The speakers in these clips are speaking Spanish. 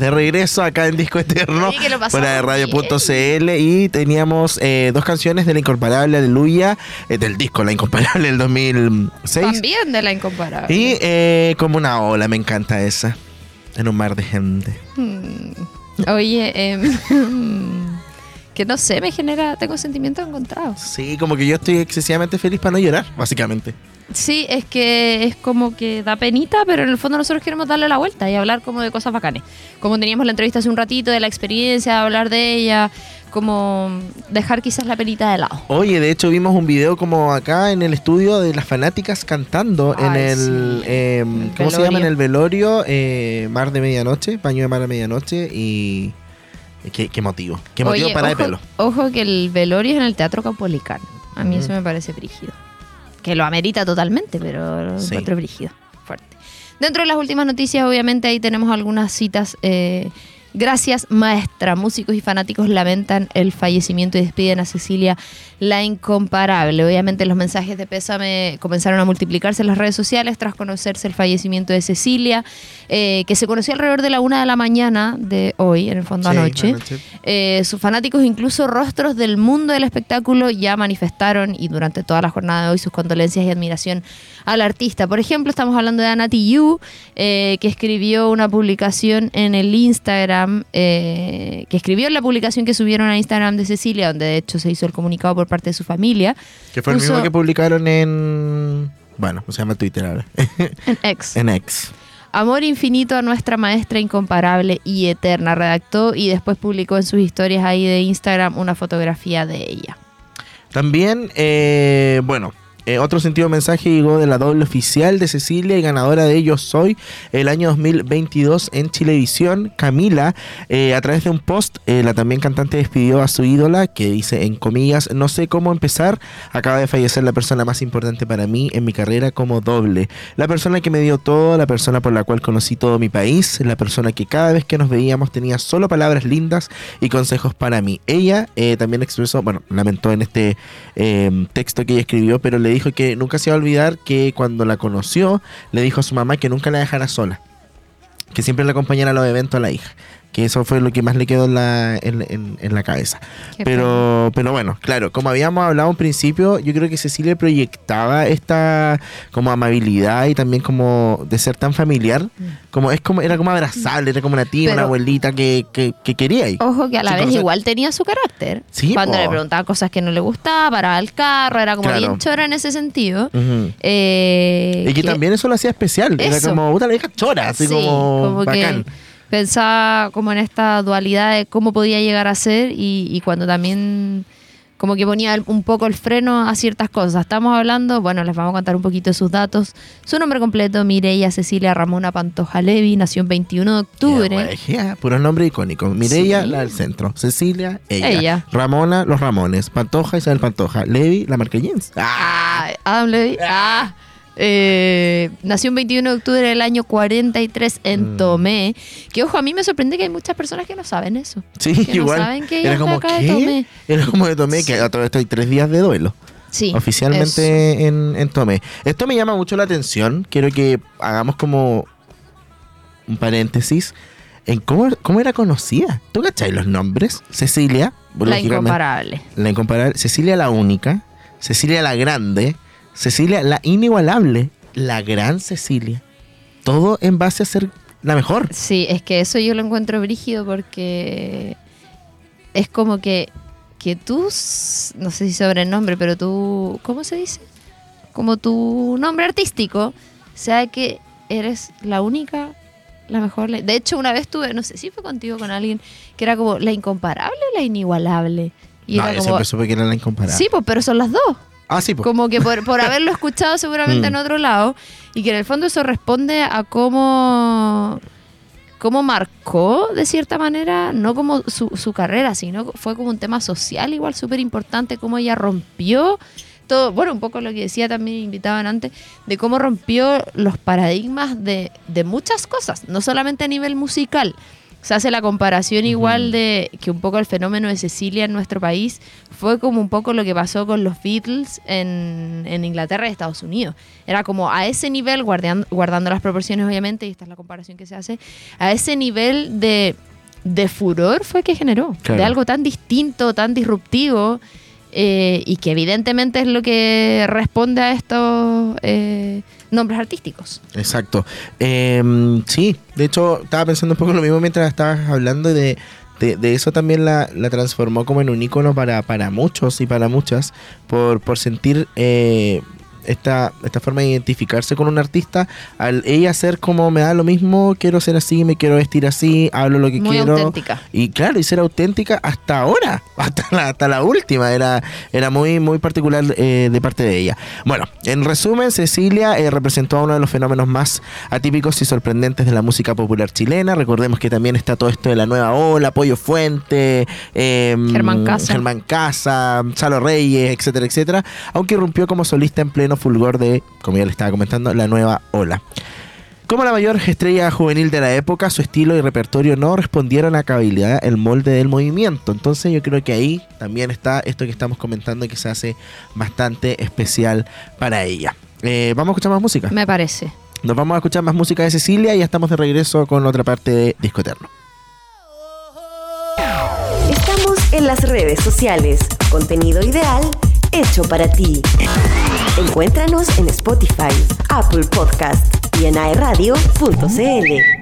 De regreso acá en Disco Eterno, fuera de radio.cl y teníamos eh, dos canciones de La Incomparable Aleluya, eh, del disco La Incomparable del 2006. También de la incomparable. Y eh, como una ola, me encanta esa. En un mar de gente. Mm. Oye, em, que no sé, me genera, tengo sentimientos encontrados. Sí, como que yo estoy excesivamente feliz para no llorar, básicamente. Sí, es que es como que da penita, pero en el fondo nosotros queremos darle la vuelta y hablar como de cosas bacanes. Como teníamos la entrevista hace un ratito de la experiencia, hablar de ella, como dejar quizás la penita de lado. Oye, de hecho vimos un video como acá en el estudio de las fanáticas cantando en Ay, el, sí. eh, El ¿cómo se velorio. llama? En el velorio, eh, Mar de Medianoche, Paño de Mar de Medianoche y... Qué, qué motivo, qué motivo Oye, para de ojo, pelo. Ojo que el velorio es en el Teatro Capolicán. A mí eso me parece brígido. Que lo amerita totalmente, pero lo Sí. encuentro brígido. Fuerte. Dentro de las últimas noticias, obviamente, ahí tenemos algunas citas. eh, Gracias, maestra. Músicos y fanáticos lamentan el fallecimiento y despiden a Cecilia la incomparable. Obviamente los mensajes de pésame comenzaron a multiplicarse en las redes sociales tras conocerse el fallecimiento de Cecilia, eh, que se conoció alrededor de la una de la mañana de hoy, en el fondo Sí, anoche. Eh, sus fanáticos, incluso rostros del mundo del espectáculo, ya manifestaron y durante toda la jornada de hoy sus condolencias y admiración al artista. Por ejemplo, estamos hablando de Ana Tijoux, eh, que escribió una publicación en el Instagram, eh, que escribió en la publicación que subieron a Instagram de Cecilia, donde de hecho se hizo el comunicado por parte de su familia, Que fue el mismo que publicaron en... Bueno, se llama Twitter ahora. en ex. en X. Amor infinito a nuestra maestra incomparable y eterna, redactó y después publicó en sus historias ahí de Instagram una fotografía de ella. También, eh, bueno, eh, otro sentido mensaje llegó de la doble oficial de Cecilia y ganadora de Yo Soy el año 2022 en Chilevisión, Camila, eh, a través de un post, eh, la también cantante despidió a su ídola que dice en comillas, no sé cómo empezar, acaba de fallecer la persona más importante para mí en mi carrera como doble, la persona que me dio todo, la persona por la cual conocí todo mi país, la persona que cada vez que nos veíamos tenía solo palabras lindas y consejos para mí. Ella también expresó, bueno, lamentó en este texto que ella escribió, pero le dijo que nunca se va a olvidar que cuando la conoció, le dijo a su mamá que nunca la dejara sola, que siempre la acompañara a los eventos a la hija. Que eso fue lo que más le quedó en la, en, en- en la cabeza. Qué Pero, pero bueno, claro, como habíamos hablado en principio, yo creo que Cecilia proyectaba esta como amabilidad y también como de ser tan familiar, como es como era como abrazable, era como una tía, una abuelita que, que, que quería ir. Ojo que a la vez conocer- igual tenía su carácter. Sí, Cuando po. le preguntaba cosas que no le gustaba, paraba el carro, era como Claro. bien chora en ese sentido. Eh, Y que también eso lo hacía especial. Era como, puta, la hija chora, así sí, como, bacán. que pensaba como en esta dualidad de cómo podía llegar a ser y, y cuando también como que ponía un poco el freno a ciertas cosas. Estamos hablando, bueno, les vamos a contar un poquito de sus datos. Su nombre completo, Mireia Cecilia Ramona Pantoja Levi, nació el 21 de octubre. Ya, regia, puro nombre icónico. Mireia, Sí. la del centro. Cecilia, ella. Ella. Ramona, los Ramones. Pantoja, Isabel Pantoja. Levi, la Jeans. Ah, Ah, Adam Levy. Ah. Eh, nació el 21 de octubre del año 43 en Mm. Tomé. Que ojo, a mí me sorprende que hay muchas personas que no saben eso. sí, que no igual. saben que Era como, acá. Tomé. Era como de Tomé, que a todo esto hay tres días de duelo. Sí. oficialmente en, en Tomé. Esto me llama mucho la atención. Quiero que hagamos como un paréntesis en cómo, cómo era conocida. ¿Tú cachai los nombres? Cecilia. La incomparable. La incomparable. Cecilia la única. Cecilia la grande. Cecilia la inigualable. La gran Cecilia. Todo en base a ser la mejor. Sí, es que eso yo lo encuentro brígido porque es como que, que tú, no sé si sobrenombre, pero tú, ¿cómo se dice? Como tu nombre artístico, sea que eres la única, la mejor. De hecho, una vez tuve, no sé si fue contigo con alguien, que era como la incomparable o la inigualable. Y no, era yo como, siempre supe que era la incomparable. sí, pues, pero son las dos. Ah, sí, pues. Como que por, por haberlo escuchado seguramente Mm. en otro lado. Y que en el fondo eso responde a cómo, cómo marcó de cierta manera, no como su, su carrera, sino fue como un tema social igual súper importante, cómo ella rompió todo, bueno, un poco lo que decía también invitaban antes, de cómo rompió los paradigmas de, de muchas cosas, no solamente a nivel musical, se hace la comparación igual de que un poco el fenómeno de Cecilia en nuestro país fue como un poco lo que pasó con los Beatles en, en Inglaterra y Estados Unidos. Era como a ese nivel, guardian- guardando las proporciones obviamente, y esta es la comparación que se hace, a ese nivel de, de furor fue que generó, Claro. de algo tan distinto, tan disruptivo, eh, y que evidentemente es lo que responde a estos eh, nombres artísticos. Exacto. Eh, sí, de hecho, estaba pensando un poco lo mismo mientras estabas hablando de, de, eso también la, la transformó como en un icono para, para muchos y para muchas, por, por sentir eh, esta, esta forma de identificarse con un artista, al ella ser como me da lo mismo, quiero ser así, me quiero vestir así, hablo lo que Muy quiero. auténtica. Y claro, y ser auténtica hasta ahora, hasta la, hasta la última, era, era muy, muy particular eh, de parte de ella. Bueno, en resumen, Cecilia eh, representó a uno de los fenómenos más atípicos y sorprendentes de la música popular chilena. Recordemos que también está todo esto de la nueva ola, Pollo Fuente, eh, Germán Casa. Germán Casa, Salo Reyes, etcétera, etcétera. Aunque irrumpió como solista en pleno fulgor de, como ya le estaba comentando, la nueva ola. Como la mayor estrella juvenil de la época, su estilo y repertorio no respondieron a cabalidad el molde del movimiento. Entonces yo creo que ahí también está esto que estamos comentando y que se hace bastante especial para ella. Eh, vamos a escuchar más música. Me parece. Nos vamos a escuchar más música de Cecilia y ya estamos de regreso con otra parte de Disco Eterno. Estamos en las redes sociales. Contenido ideal hecho para ti. Encuéntranos en Spotify, Apple Podcast y en aeradio.cl.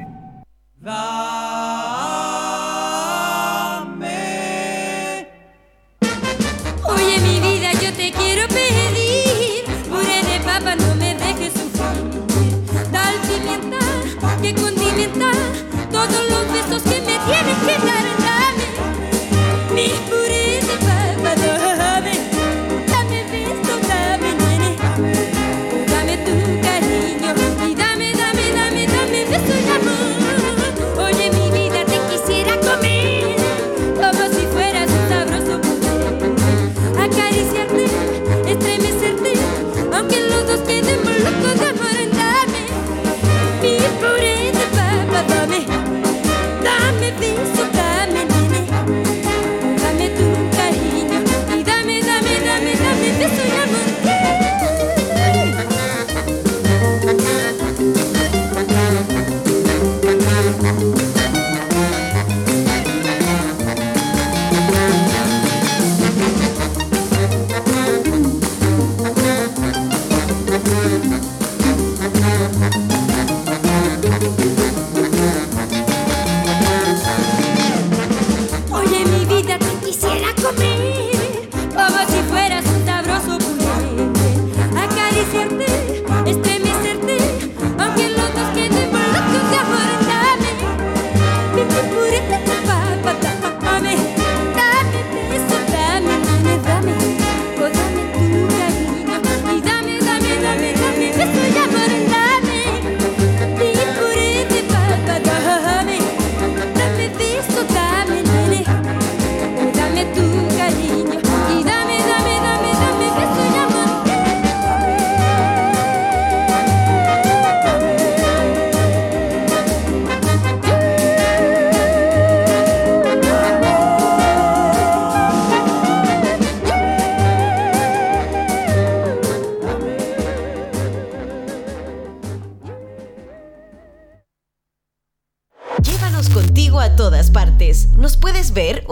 Oye mi vida, yo te quiero pedir. Puré de papa, no me dejes sufrir. Dal pimienta, que condimenta Todos los besos que me tienes que dar. Dame. Mi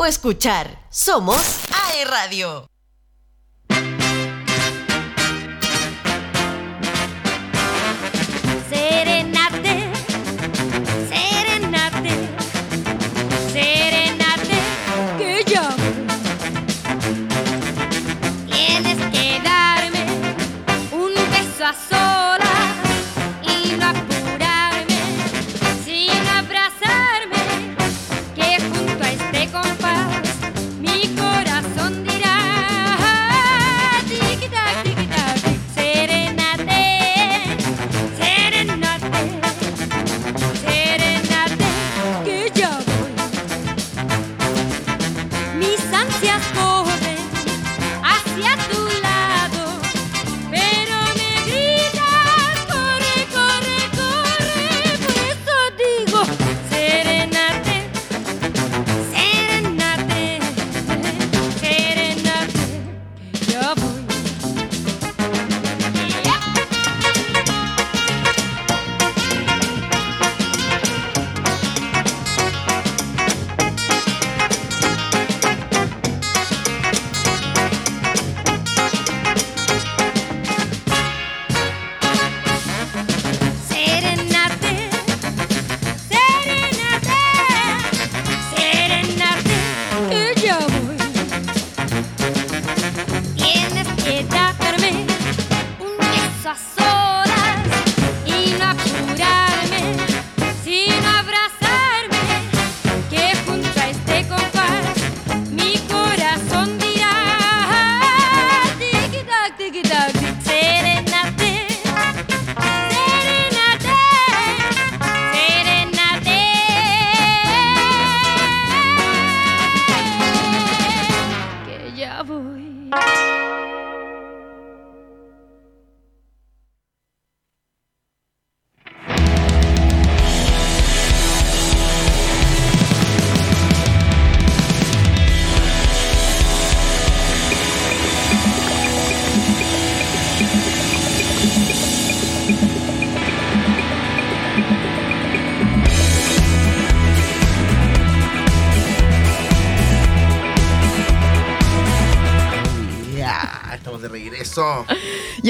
escuchar. Somos AE Radio.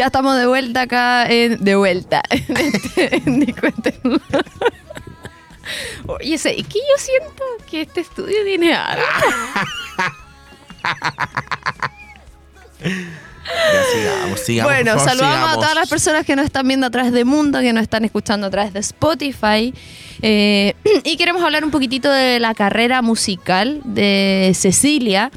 Ya estamos de vuelta acá, en- de vuelta. en este- Discuéntenlo. Oye, sé que yo siento que este estudio tiene algo. Ya sigamos, sigamos. bueno, favor, saludamos a todas las personas que nos están viendo a través de Mundo, que nos están escuchando a través de Spotify. Eh, y queremos hablar un poquitito de la carrera musical de Cecilia.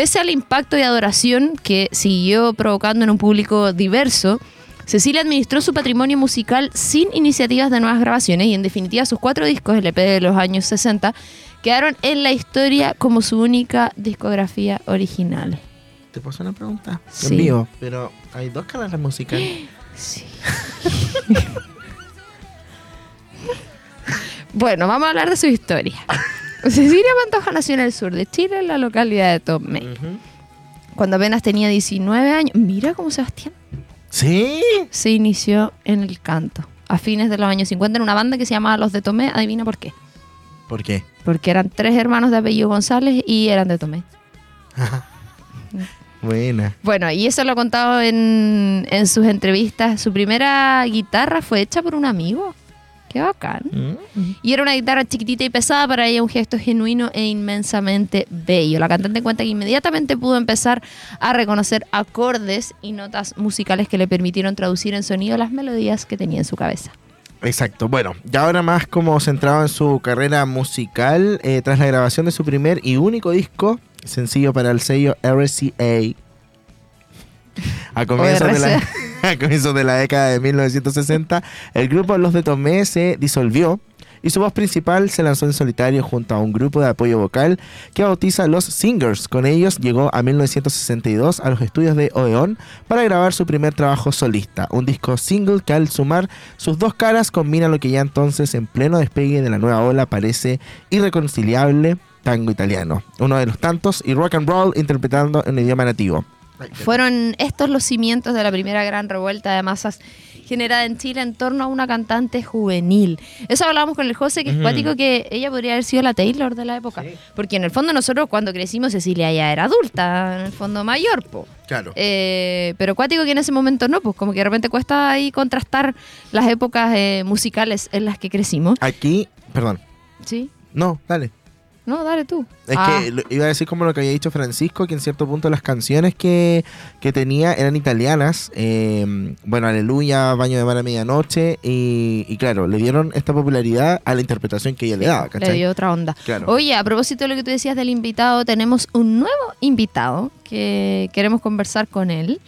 Pese al impacto y adoración que siguió provocando en un público diverso, Cecilia administró su patrimonio musical sin iniciativas de nuevas grabaciones y en definitiva sus cuatro discos, el EP de los años 60, quedaron en la historia como su única discografía original. ¿Te puedo hacer una pregunta? Sí. En vivo, pero hay dos carreras musicales. Sí. bueno, vamos a hablar de su historia. Cecilia Pantoja nació en el sur de Chile, en la localidad de Tomé. Cuando apenas tenía 19 años, mira cómo Sebastián Sí. se inició en el canto. A fines de los años 50 en una banda que se llamaba Los de Tomé. Adivina por qué. ¿Por qué? Porque eran tres hermanos de apellido González y eran de Tomé. Buena. Bueno, y eso lo ha contado en, en sus entrevistas. Su primera guitarra fue hecha por un amigo. Qué bacán. Mm. Y era una guitarra chiquitita y pesada, para ella un gesto genuino e inmensamente bello. La cantante cuenta que inmediatamente pudo empezar a reconocer acordes y notas musicales que le permitieron traducir en sonido las melodías que tenía en su cabeza. Exacto. Bueno, ya ahora más como centrado en su carrera musical, eh, tras la grabación de su primer y único disco, sencillo para el sello RCA. A comienzos, de la, a comienzos de la década de 1960, el grupo Los de Tomé se disolvió y su voz principal se lanzó en solitario junto a un grupo de apoyo vocal que bautiza Los Singers. Con ellos llegó a 1962 a los estudios de Odeón para grabar su primer trabajo solista, un disco single que al sumar sus dos caras combina lo que ya entonces en pleno despegue de la nueva ola parece irreconciliable tango italiano, uno de los tantos, y rock and roll interpretando en idioma nativo. Fueron estos los cimientos de la primera gran revuelta de masas generada en Chile en torno a una cantante juvenil. Eso hablábamos con el José, que es cuático que ella podría haber sido la Taylor de la época. Porque en el fondo nosotros cuando crecimos Cecilia ya era adulta, en el fondo mayor, po. Claro. Eh, pero cuático que en ese momento no, pues como que de repente cuesta ahí contrastar las épocas eh, musicales en las que crecimos. Aquí, perdón, ¿Sí? no, dale. No, dale tú. Es Ah, que iba a decir como lo que había dicho Francisco, que en cierto punto las canciones que, que tenía eran italianas. eh, bueno, Aleluya, Baño de Mar a Medianoche. Y, y claro, le dieron esta popularidad a la interpretación que ella le daba, le ¿cachai? dio otra onda. Claro. Oye, a propósito de lo que tú decías del invitado, tenemos un nuevo invitado que queremos conversar con él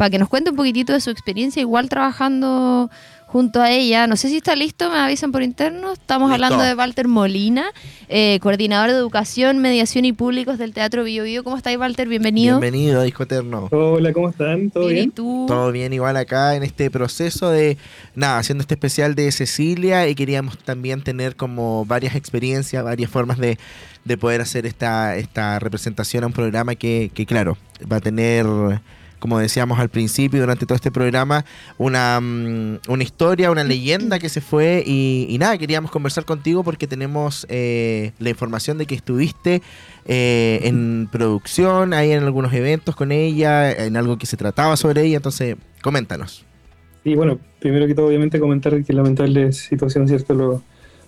para que nos cuente un poquitito de su experiencia, igual trabajando junto a ella. No sé si está listo, me avisan por interno. Estamos Listo. hablando de Walter Molina, eh, coordinador de educación, mediación y públicos del Teatro Bio Bio. ¿Cómo estáis, Walter? Bienvenido. Bienvenido a Disco Eterno. Hola, ¿cómo están? ¿Todo Bien, ¿y tú? Todo bien igual acá en este proceso de, nada, haciendo este especial de Cecilia y queríamos también tener como varias experiencias, varias formas de, de poder hacer esta, esta representación a un programa que, que, claro, va a tener, como decíamos al principio, durante todo este programa, una, mm, una historia, una leyenda que se fue y, nada, queríamos conversar contigo porque tenemos eh, la información de que estuviste eh, en producción, ahí en algunos eventos con ella, en algo que se trataba sobre ella, entonces coméntanos. Y bueno, primero que todo, obviamente comentar que lamentable situación, ¿cierto? Lo,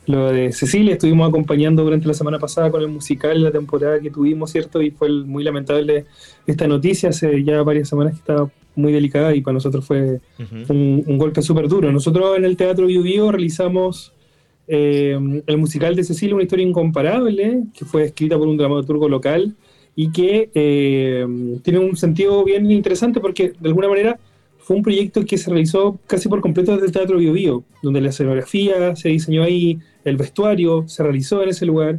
lo de Cecilia, estuvimos acompañando durante la semana pasada con el musical, la temporada que tuvimos, ¿cierto? Y fue muy lamentable esta noticia, hace ya varias semanas que estaba muy delicada y para nosotros fue un, un golpe súper duro. Nosotros en el Teatro Bio realizamos eh, el musical de Cecilia, una historia incomparable, que fue escrita por un dramaturgo local y que eh, tiene un sentido bien interesante porque de alguna manera fue un proyecto que se realizó casi por completo desde el Teatro Bio Bio, donde la escenografía se diseñó ahí, el vestuario se realizó en ese lugar.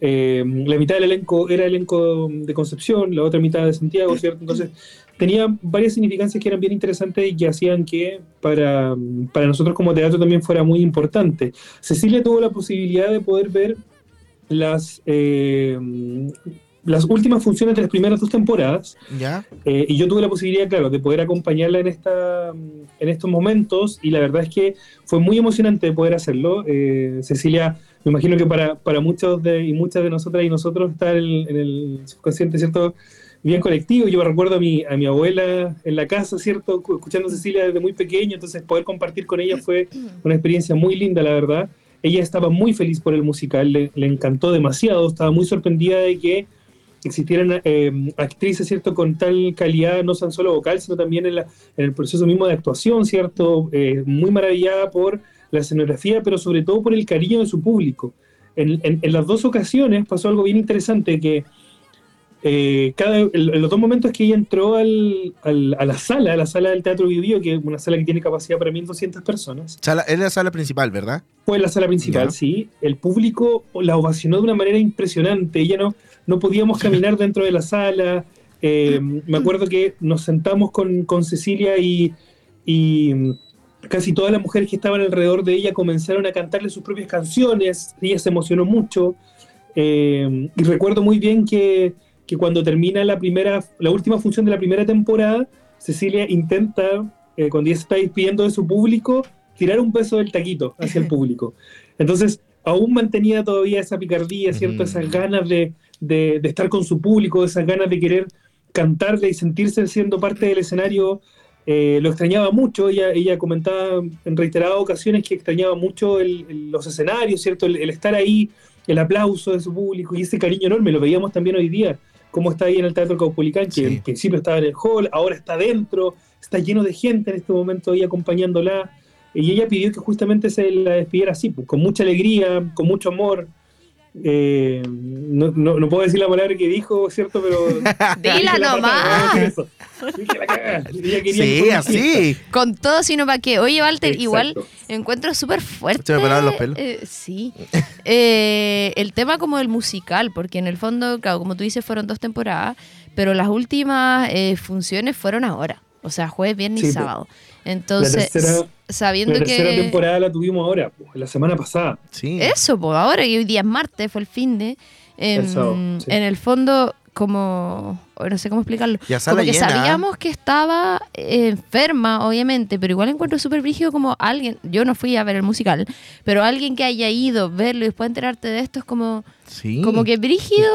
eh, la mitad del elenco era elenco de Concepción, la otra mitad de Santiago, ¿cierto? Entonces tenía varias significancias que eran bien interesantes y que hacían que para, para nosotros como teatro también fuera muy importante. Cecilia tuvo la posibilidad de poder ver las, eh, las últimas funciones de las primeras dos temporadas ¿Ya? eh, y yo tuve la posibilidad, claro, de poder acompañarla en, esta, en estos momentos y la verdad es que fue muy emocionante poder hacerlo. Eh, Cecilia, me imagino que para, para muchos de, y muchas de nosotras y nosotros está en el, en el subconsciente, ¿cierto? bien colectivo. Yo recuerdo a mi, a mi abuela en la casa, ¿cierto? Cu- Escuchando a Cecilia desde muy pequeño, entonces poder compartir con ella fue una experiencia muy linda, la verdad. Ella estaba muy feliz por el musical, le, le encantó demasiado, estaba muy sorprendida de que existieran eh, actrices, ¿cierto? Con tal calidad, no tan solo vocal, sino también en, la- en el proceso mismo de actuación, ¿cierto? Eh, muy maravillada por la escenografía, pero sobre todo por el cariño de su público. En, en- en las dos ocasiones pasó algo bien interesante que eh, cada, en, los dos momentos que ella entró al, al- a la sala, a la sala del Teatro Vivío, que es una sala que tiene capacidad para 1.200 personas, Sala- es la sala principal, ¿verdad? fue la sala principal, Ya. sí. El público la ovacionó de una manera impresionante. Ya no, no podíamos caminar dentro de la sala. Eh, me acuerdo que nos sentamos con, con Cecilia y, y casi todas las mujeres que estaban alrededor de ella comenzaron a cantarle sus propias canciones. Ella se emocionó mucho. Eh, y recuerdo muy bien que, que cuando termina la primera, la última función de la primera temporada, Cecilia intenta, eh, cuando ella se está despidiendo de su público, tirar un beso del taquito hacia el público. Entonces, aún mantenía todavía esa picardía, ¿cierto? Ujú. Esas ganas de, de- de estar con su público, esas ganas de querer cantarle y sentirse siendo parte del escenario. Eh, lo extrañaba mucho, ella, ella comentaba en reiteradas ocasiones que extrañaba mucho el- el- los escenarios, ¿cierto? El, el estar ahí, el aplauso de su público y ese cariño enorme, lo veíamos también hoy día, cómo está ahí en el Teatro Caupolicán, que Sí. en principio estaba en el hall, ahora está dentro, está lleno de gente en este momento ahí acompañándola. Y ella pidió que justamente se la despidiera así, pues, con mucha alegría, con mucho amor. Eh, no, no, no puedo decir la palabra que dijo, ¿cierto? Pero. Dila nomás. Sí, así. Con todo, sino para qué. Oye, Walter, Exacto. igual encuentro súper fuerte. Los pelos. eh, sí. Eh, el tema como el musical, porque en el fondo, claro, como tú dices, fueron dos temporadas, pero las últimas eh, funciones fueron ahora. O sea, jueves, viernes y Sí, po. sábado. Entonces, tercera- sabiendo La tercera que. temporada la tuvimos ahora, pues, la semana pasada. Sí. Eso, pues ahora que hoy día es martes, fue el fin de. em, El sábado, sí. En el fondo, como. No sé cómo explicarlo. Como que llena. sabíamos que estaba eh, enferma, obviamente, pero igual encuentro súper brígido como alguien. Yo no fui a ver el musical, pero alguien que haya ido, verlo y después enterarte de esto es como. Sí. Como que brígido.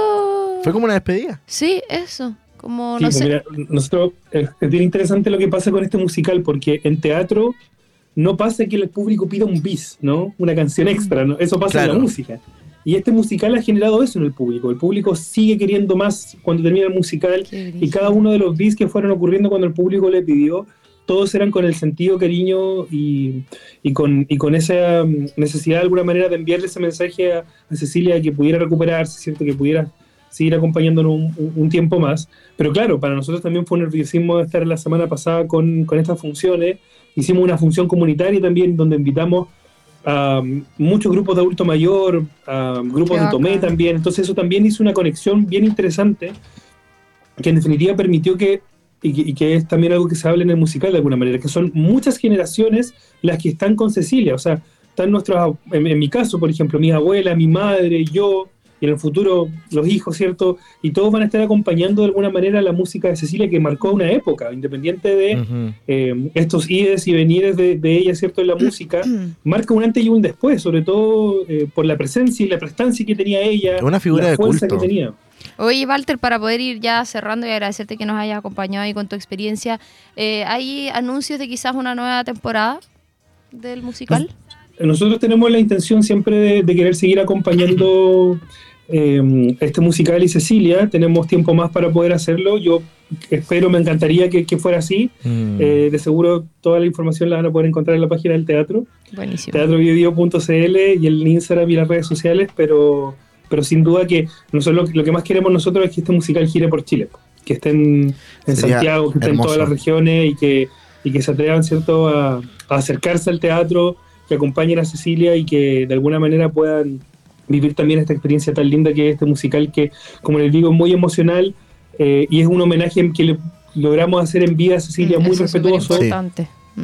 Fue como una despedida. Sí, eso. Como, Sí, no pues sé. mira, nosotros es, es bien interesante lo que pasa con este musical, porque en teatro no pasa que el público pida un bis, ¿no? Una canción extra, ¿no? Eso pasa en la música. Y este musical ha generado eso en el público. El público sigue queriendo más cuando termina el musical y cada uno de los bis que fueron ocurriendo cuando el público le pidió, todos eran con el sentido, cariño y, y con, y con esa mm, necesidad de alguna manera de enviarle ese mensaje a, a Cecilia de que pudiera recuperarse, ¿cierto? Que pudiera seguir acompañándonos un, un- un tiempo más. Pero claro, para nosotros también fue un nerviosismo estar la semana pasada con, con estas funciones. Hicimos una función comunitaria también donde invitamos a um, muchos grupos de adulto mayor, a grupos de Tomé también. Entonces eso también hizo una conexión bien interesante que en definitiva permitió que, y que, y que es también algo que se habla en el musical de alguna manera, que son muchas generaciones las que están con Cecilia. O sea, están nuestros, en, en mi caso, por ejemplo, mi abuela, mi madre, yo, y en el futuro los hijos, ¿cierto? Y todos van a estar acompañando de alguna manera la música de Cecilia que marcó una época, independiente de eh, estos ides y venires de, de ella, ¿cierto? En la música, marca un antes y un después, sobre todo eh, por la presencia y la prestancia que tenía ella, Una figura la de fuerza culto. que tenía. Oye, Walter, para poder ir ya cerrando y agradecerte que nos hayas acompañado ahí con tu experiencia, eh, ¿hay anuncios de quizás una nueva temporada del musical? Nosotros tenemos la intención siempre de, de querer seguir acompañando eh, este musical y Cecilia. Tenemos tiempo más para poder hacerlo. Yo espero, me encantaría que, que fuera así. Mm. Eh, de seguro toda la información la van a poder encontrar en la página del teatro, Buenísimo. teatrobiobio.cl y el Instagram y las redes sociales, pero, pero sin duda que nosotros lo, lo que más queremos nosotros es que este musical gire por Chile, que estén en Santiago, que estén en todas hermoso. las regiones y que, y que se atrevan ¿cierto? A, a acercarse al teatro, que acompañen a Cecilia y que de alguna manera puedan vivir también esta experiencia tan linda que es este musical que, como les digo, es muy emocional eh, y es un homenaje que le logramos hacer en vida a Cecilia, Mm, muy respetuoso.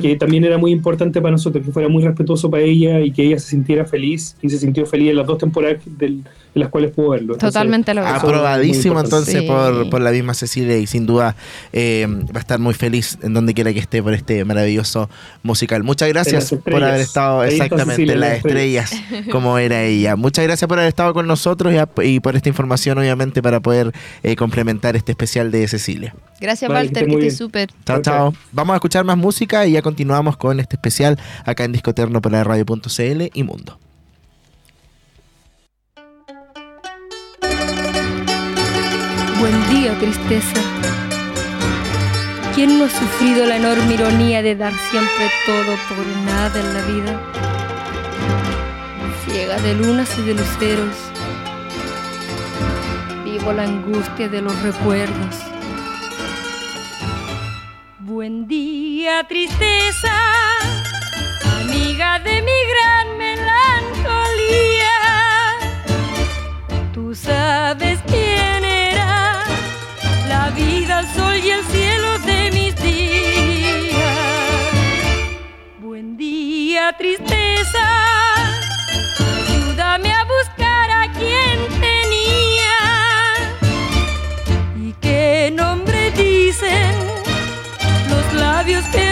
Que también era muy importante para nosotros, que fuera muy respetuoso para ella y que ella se sintiera feliz y se sintió feliz en las dos temporadas del- en las cuales pudo verlo. Entonces, Totalmente lo Aprobadísimo entonces Sí. por, por la misma Cecilia y sin duda eh, va a estar muy feliz en donde quiera que esté por este maravilloso musical. Muchas gracias por estrellas. haber estado Ahí exactamente Cecilia, en las las estrellas como era ella. Muchas gracias por haber estado con nosotros y, a- y por esta información obviamente para poder eh, complementar este especial de Cecilia. Gracias, Vale, que Walter, esté que bien. súper. Chao, Chao, chao. Vamos a escuchar más música y ya continuamos con este especial acá en Disco Eterno por la radio.cl y Mundo. Buen día, tristeza. ¿Quién no ha sufrido la enorme ironía de dar siempre todo por nada en la vida? Ciega de lunas y de luceros, vivo la angustia de los recuerdos. Buen día, tristeza, amiga de mi gran melancolía. Tú sabes quién era la vida, el sol y el cielo de mis días. Buen día, tristeza. Ayúdame a buscar los labios que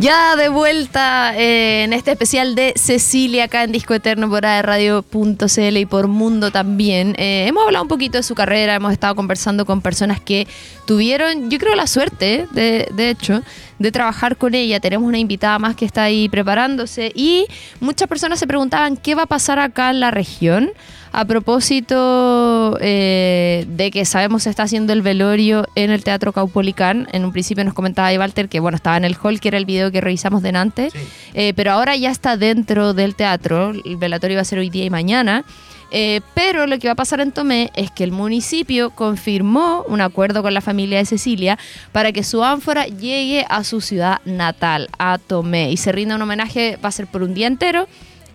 Ya de vuelta eh, en este especial de Cecilia acá en Disco Eterno por radio.cl y por Mundo también. Eh, hemos hablado un poquito de su carrera, hemos estado conversando con personas que tuvieron, yo creo, la suerte, de, de hecho, de trabajar con ella. Tenemos una invitada más que está ahí preparándose y muchas personas se preguntaban qué va a pasar acá en la región. A propósito eh, de que sabemos se está haciendo el velorio en el Teatro Caupolicán, en un principio nos comentaba Walter que bueno, estaba en el hall, que era el video que revisamos delante, eh, pero ahora ya está dentro del teatro, el velatorio va a ser hoy día y mañana. Eh, pero lo que va a pasar en Tomé es que el municipio confirmó un acuerdo con la familia de Cecilia para que su ánfora llegue a su ciudad natal, a Tomé, y se rinda un homenaje, va a ser por un día entero,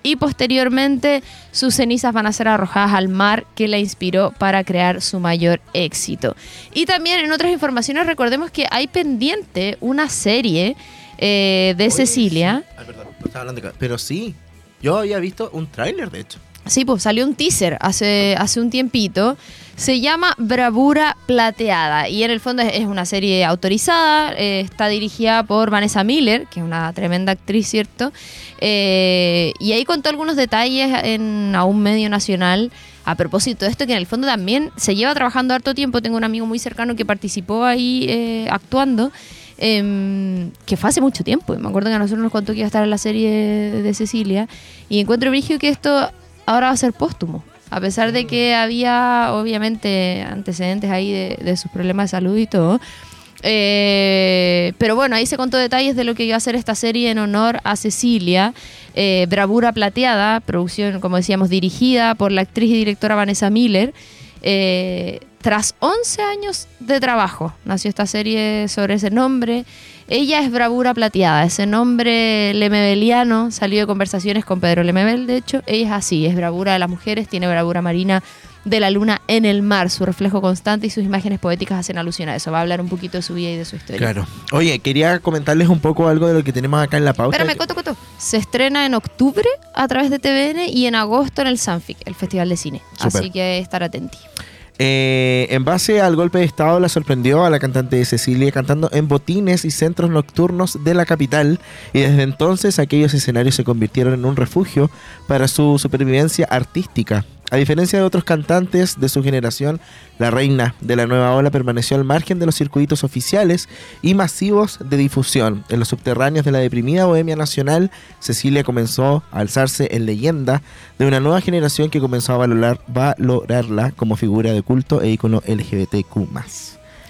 y posteriormente sus cenizas van a ser arrojadas al mar que la inspiró para crear su mayor éxito. Y también en otras informaciones recordemos que hay pendiente una serie eh, de Cecilia. Ay, perdón, no estaba hablando acá. Pero sí, yo había visto un tráiler de hecho. Sí, pues salió un teaser hace, hace un tiempito. Se llama Bravura Plateada y en el fondo es, una serie autorizada. eh, está dirigida por Vanessa Miller, que es una tremenda actriz, ¿cierto? Eh, y ahí contó algunos detalles en a un medio nacional. A propósito de esto, que en el fondo también se lleva trabajando harto tiempo. Tengo un amigo muy cercano que participó ahí eh, actuando. em, que fue hace mucho tiempo. Me acuerdo que a nosotros nos contó que iba a estar en la serie de Cecilia. Y encuentro, Brigio, que esto ahora va a ser póstumo. A pesar de que había, obviamente, antecedentes ahí de, de sus problemas de salud y todo. Eh, pero bueno, ahí se contó detalles de lo que iba a ser esta serie en honor a Cecilia. Eh, Bravura Plateada, producción, como decíamos, dirigida por la actriz y directora Vanessa Miller. Eh, tras 11 años de trabajo, nació esta serie sobre ese nombre. Ella es Bravura Plateada, ese nombre lemebeliano salió de conversaciones con Pedro Lemebel, de hecho. Ella es así, es bravura de las mujeres, tiene bravura marina de la luna en el mar, su reflejo constante y sus imágenes poéticas hacen alusión a eso. Va a hablar un poquito de su vida y de su historia. Claro. Oye, quería comentarles un poco algo de lo que tenemos acá en la pauta. Espérame, Coto, Coto. Se estrena en octubre a través de TVN y en agosto en el Sanfic, el Festival de Cine. Súper. Así que estar atentos. Eh, en base al golpe de Estado, la sorprendió a la cantante Cecilia cantando en botines y centros nocturnos de la capital y desde entonces aquellos escenarios se convirtieron en un refugio para su supervivencia artística. A diferencia de otros cantantes de su generación, la reina de la nueva ola permaneció al margen de los circuitos oficiales y masivos de difusión. En los subterráneos de la deprimida Bohemia Nacional, Cecilia comenzó a alzarse en leyenda de una nueva generación que comenzó a valorar, valorarla como figura de culto e ícono LGBTQ+.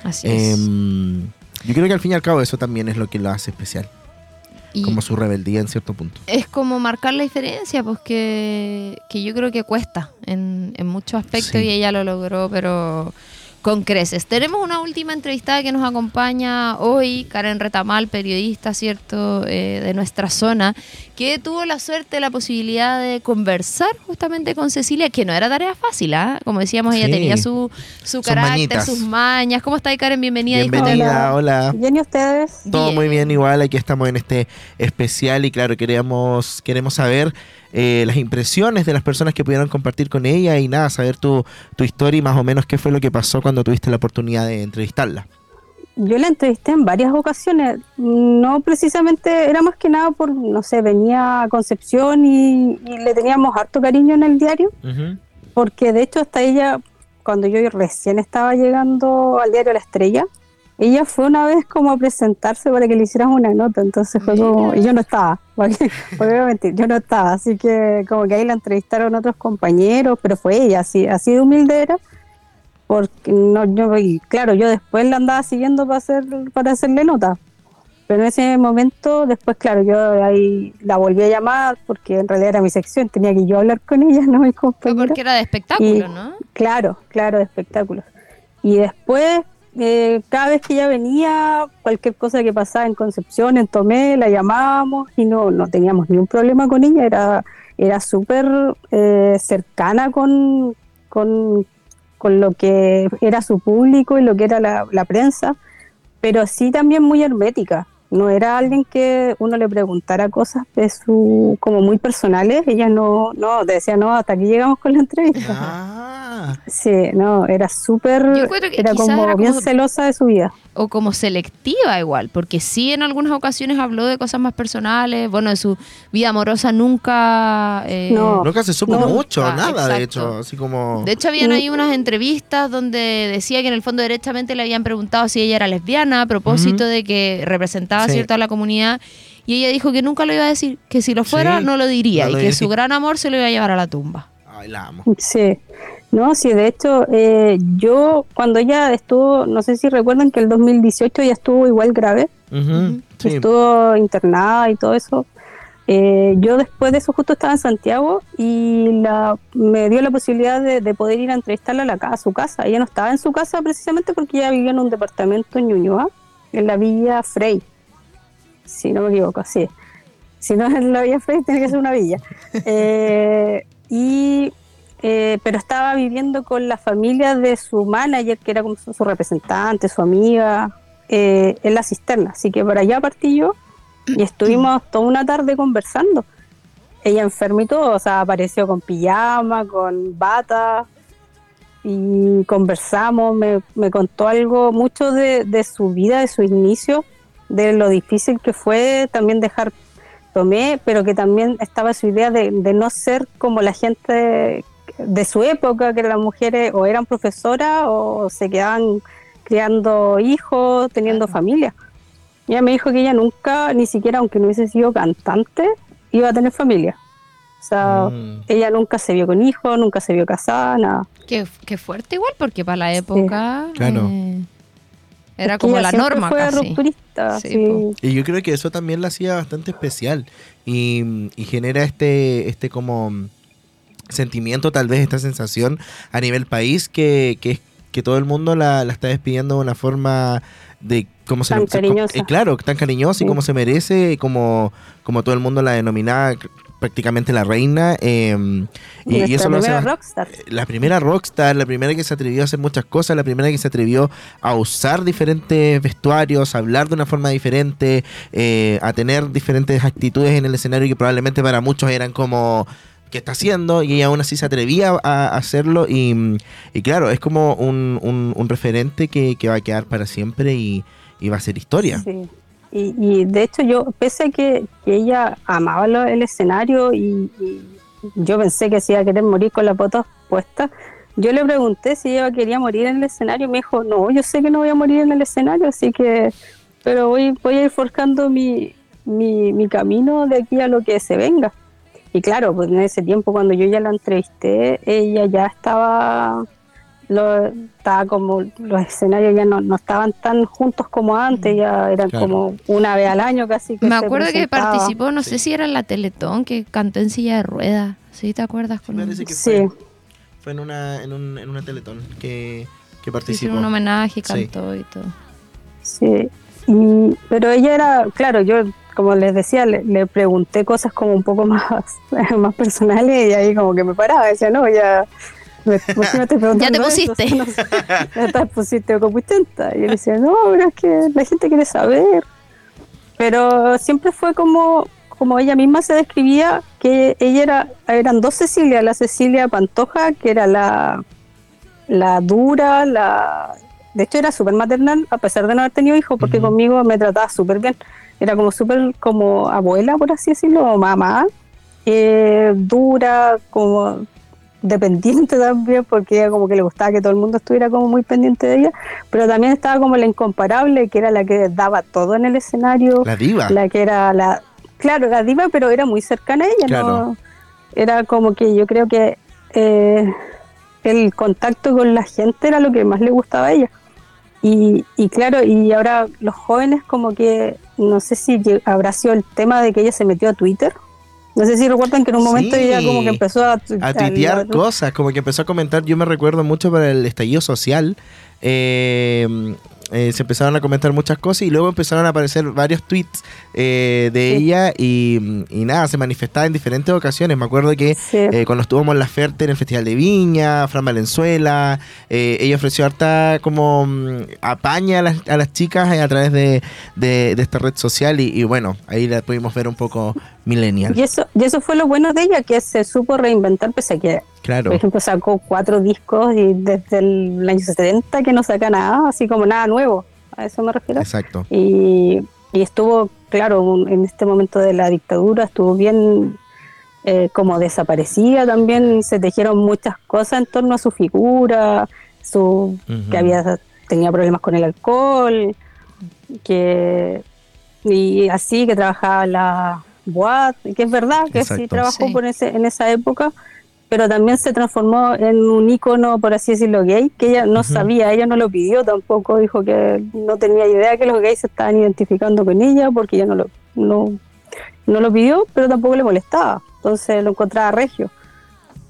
Así es. Em, yo creo que al fin y al cabo eso también es lo que lo hace especial, Y como su rebeldía en cierto punto. es como marcar la diferencia, pues que, que yo creo que cuesta en, en muchos aspectos Sí. y ella lo logró, pero con creces. Tenemos una última entrevistada que nos acompaña hoy, Karen Retamal, periodista, ¿cierto?, Eh, de nuestra zona, que tuvo la suerte, la posibilidad de conversar justamente con Cecilia, que no era tarea fácil, ¿ah? Como decíamos, ella Sí. tenía su, su Sus carácter, mañitas. sus mañas. ¿Cómo está, Karen? Bienvenida. Bienvenida, hola. Bien, ¿y ustedes? Todo Bien. muy bien, igual aquí estamos en este especial y claro, queríamos, queremos saber eh, las impresiones de las personas que pudieron compartir con ella y nada, saber tu, tu historia y más o menos qué fue lo que pasó cuando tuviste la oportunidad de entrevistarla. Yo la entrevisté en varias ocasiones, no precisamente, era más que nada por, no sé, venía a Concepción y, y le teníamos harto cariño en el diario, porque de hecho hasta ella, cuando yo recién estaba llegando al diario La Estrella, ella fue una vez como a presentarse para que le hicieran una nota, entonces fue como, y yo no estaba, porque, porque voy a mentir, yo no estaba, así que como que ahí la entrevistaron otros compañeros, pero fue ella, así, así de humilde era, porque no, yo, y claro, yo después la andaba siguiendo para hacer, para hacerle nota, pero en ese momento, después, claro, yo ahí la volví a llamar porque en realidad era mi sección, tenía que yo hablar con ella, no mi Fue compañera. porque era de espectáculo, Y- ¿no? Claro, claro, de espectáculos. Y después, eh, cada vez que ella venía, cualquier cosa que pasaba en Concepción, en Tomé, la llamábamos y no, no teníamos ningún problema con ella. Era, era súper eh, cercana con, con, con lo que era su público y lo que era la, prensa, pero sí también muy hermética. No era alguien que uno le preguntara cosas de su, como muy personales. Ella no, no, decía, no, hasta aquí llegamos con la entrevista. Ah, Sí, no, era súper, Yo encuentro que era quizás como era bien como- celosa de su vida. o como selectiva igual, porque sí en algunas ocasiones habló de cosas más personales, bueno, de su vida amorosa nunca... eh, No. nunca se supo No. mucho, Ah, nada de hecho, así como... De hecho, habían Mm. ahí unas entrevistas donde decía que en el fondo derechamente le habían preguntado si ella era lesbiana a propósito de que representaba Sí. cierto a la comunidad y ella dijo que nunca lo iba a decir, que si lo fuera Sí, no lo diría no y que diría. su gran amor se lo iba a llevar a la tumba. Ay, la amo. Sí, no, sí, de hecho, eh, yo cuando ella estuvo, no sé si recuerdan que el 2018 ella estuvo igual grave, sí. estuvo internada y todo eso. Eh, yo después de eso justo estaba en Santiago y la, me dio la posibilidad de, de poder ir a entrevistarla a, la, a su casa. Ella no estaba en su casa precisamente porque ella vivía en un departamento en Ñuñoa, en la Villa Frey, si no me equivoco, sí. Si no es en la Villa Frey, tiene que ser una villa. Eh, y, eh, pero estaba viviendo con la familia de su manager, que era como su, su representante, su amiga, eh, en la cisterna. Así que por allá partí yo y estuvimos toda una tarde conversando. Ella enferma y todo, o sea, apareció con pijama, con bata y conversamos, me, me contó algo, mucho de, de su vida, de su inicio, de lo difícil que fue también dejar Tomé, pero que también estaba su idea de, de no ser como la gente de su época, que las mujeres o eran profesoras o se quedaban criando hijos, teniendo familia. Ella me dijo que ella nunca, ni siquiera aunque no hubiese sido cantante, iba a tener familia. O sea, Mm. ella nunca se vio con hijos, nunca se vio casada, nada. Qué, qué fuerte igual, porque para la época Claro. eh, era como la norma fue casi. rupturista, Sí, sí. po. Y yo creo que eso también la hacía bastante especial y, y genera este, este como sentimiento, tal vez esta sensación a nivel país que, que, es- que todo el mundo la, la está despidiendo de una forma de cómo se Tan lo- se- cariñosa. eh, claro, tan cariñosa y como se merece, como, como todo el mundo la denominaba c- prácticamente la reina. eh, y, eso lo hace rockstar. la primera rockstar, la primera que se atrevió a hacer muchas cosas, la primera que se atrevió a usar diferentes vestuarios, a hablar de una forma diferente, eh, a tener diferentes actitudes en el escenario que probablemente para muchos eran como ¿qué está haciendo? Y aún así se atrevía a, hacerlo y, claro, es como un, un- un referente que, que va a quedar para siempre y, va a ser historia. Y, y de hecho yo, pese a que, que ella amaba el escenario y, yo pensé que se iba a querer morir con las botas puestas, yo le pregunté si ella quería morir en el escenario y me dijo, no, yo sé que no voy a morir en el escenario, así que, pero voy, voy a ir forjando mi, mi camino de aquí a lo que se venga. Y claro, pues en ese tiempo cuando yo ya la entrevisté, ella ya estaba lo, estaba como los escenarios ya no, no estaban tan juntos como antes, ya eran Claro. como una vez al año casi. Que Me acuerdo que participó, no sé si era en la Teletón, que cantó en silla de ruedas. ¿Sí te acuerdas? Con Parece que Sí, fue, fue en una, en, un, en una teletón que, que participó. Hicieron un homenaje, Sí. cantó y todo. sí. Y, pero ella era, claro, yo como les decía, le, le pregunté cosas como un poco más, más personales y ahí como que me paraba, decía, no, ya... me- ¿por qué me estás preguntando Ya te pusiste. No sé, ya te pusiste. Y yo le decía, no, pero es que la gente quiere saber. Pero siempre fue como, como ella misma se describía, que ella era, eran dos Cecilia, la Cecilia Pantoja, que era la, la dura, la... De hecho era súper maternal, a pesar de no haber tenido hijos, porque conmigo me trataba súper bien. Era como súper como abuela, por así decirlo, o mamá. eh, dura, como dependiente también, porque ella como que le gustaba que todo el mundo estuviera como muy pendiente de ella, pero también estaba como la incomparable, que era la que daba todo en el escenario, La diva. la que era la, claro, la diva, pero era muy cercana a ella, Claro. ¿no? Era como que yo creo que eh, el contacto con la gente era lo que más le gustaba a ella. Y, y claro, y ahora los jóvenes como que, no sé si habrá sido el tema de que ella se metió a Twitter. No sé si recuerdan que en un momento Sí. ella como que empezó a, a tuitear a- cosas, como que empezó a comentar, yo me recuerdo mucho para el estallido social, eh, eh, se empezaron a comentar muchas cosas y luego empezaron a aparecer varios tweets eh, de Sí. ella y, y nada, se manifestaba en diferentes ocasiones. Me acuerdo que Sí. eh, cuando estuvo en la Ferte en el Festival de Viña, Fran Valenzuela, ella ofreció harta como mm, apaña a las, a las chicas a través de, de- de esta red social y, y bueno, ahí la pudimos ver un poco millennial. Y eso, y eso fue lo bueno de ella, que se supo reinventar, pese a que, Claro, por ejemplo, sacó cuatro discos y desde el año 70 que no saca nada, así como nada nuevo, a eso me refiero. exacto. Y, y estuvo, claro, un- en este momento de la dictadura, estuvo bien eh, como desaparecida también, se tejieron muchas cosas en torno a su figura, su que había tenía problemas con el alcohol, que y así que trabajaba la boat, que es verdad que sí trabajó Sí. por ese, en esa época, pero también se transformó en un ícono, por así decirlo, gay, que ella no sabía, ella no lo pidió tampoco, dijo que no tenía idea que los gays se estaban identificando con ella, porque ella no lo, no, no lo pidió, pero tampoco le molestaba, entonces lo encontraba regio.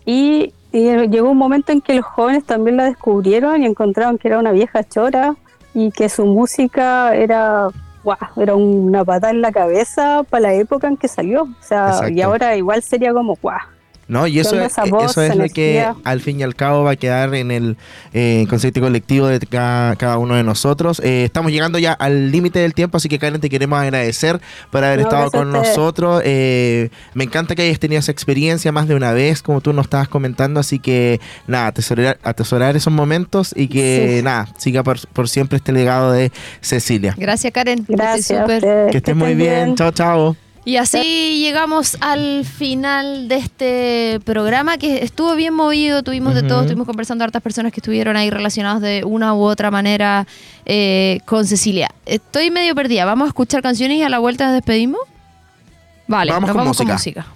Y, y llegó un momento en que los jóvenes también la descubrieron y encontraron que era una vieja chora y que su música era, guau, era una patada en la cabeza para la época en que salió. O sea, y ahora igual sería como, guau. No, y eso, es- voz, eso es lo que al fin y al cabo va a quedar en el eh, concepto colectivo de cada, cada uno de nosotros. Eh, estamos llegando ya al límite del tiempo, así que Karen te queremos agradecer por haber No, estado con nosotros. Eh, me encanta que hayas tenido esa experiencia más de una vez, como tú nos estabas comentando, así que nada, atesorar, atesorar esos momentos y que Sí. nada, siga por, por siempre este legado de Cecilia. Gracias, Karen. que estés Gracias. Que estés muy bien, chao, chao. Y así llegamos al final de este programa que estuvo bien movido, tuvimos de todo, estuvimos conversando hartas personas que estuvieron ahí relacionadas de una u otra manera eh, con Cecilia. Estoy medio perdida, vamos a escuchar canciones y a la vuelta nos despedimos. Vale, Vamos nos con vamos con música.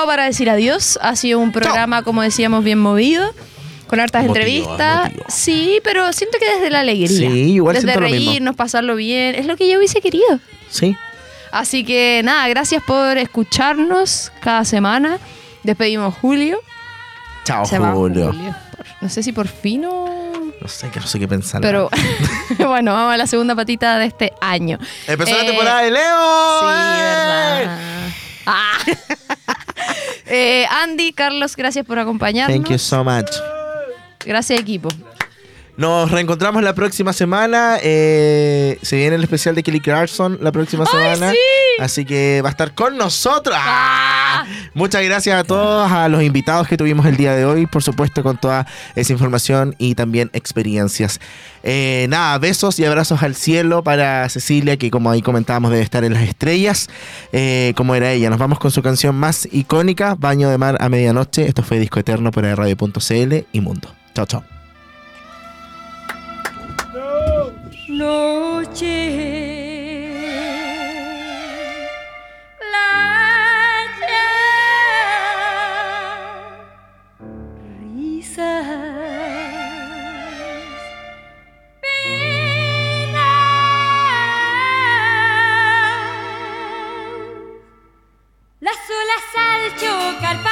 Llegado para decir adiós. Ha sido un programa, como decíamos, bien movido. Con hartas Emotivo, entrevistas. emotivo. Sí, pero siento que desde la alegría. Sí, igual Desde siento lo mismo. reírnos, pasarlo bien. Es lo que yo hubiese querido. Sí. Así que nada, gracias por escucharnos cada semana. Despedimos Julio. Chao, Se Julio. Por- no sé si por fin o... No sé, que no sé qué pensar. Pero bueno, vamos a la segunda patita de este año. Empezó la Eh, temporada de Leo. Sí, ¡Eh! verdad. Ah. Eh, Andy, Carlos, gracias por acompañarnos. Thank you so much. Gracias, equipo. Nos reencontramos la próxima semana. eh, se viene el especial de Kelly Clarkson la próxima ¡Ay, semana. sí! Así que va a estar con nosotros. ¡Ah! Muchas gracias a todos, a los invitados que tuvimos el día de hoy, por supuesto, con toda esa información y también experiencias. Eh, nada, besos y abrazos al cielo para Cecilia, que como ahí comentábamos debe estar en las estrellas, eh, como era ella. Nos vamos con su canción más icónica, Baño de Mar a Medianoche. Esto fue Disco Eterno por radio.cl y Mundo. Chao, chao. Las olas al chocar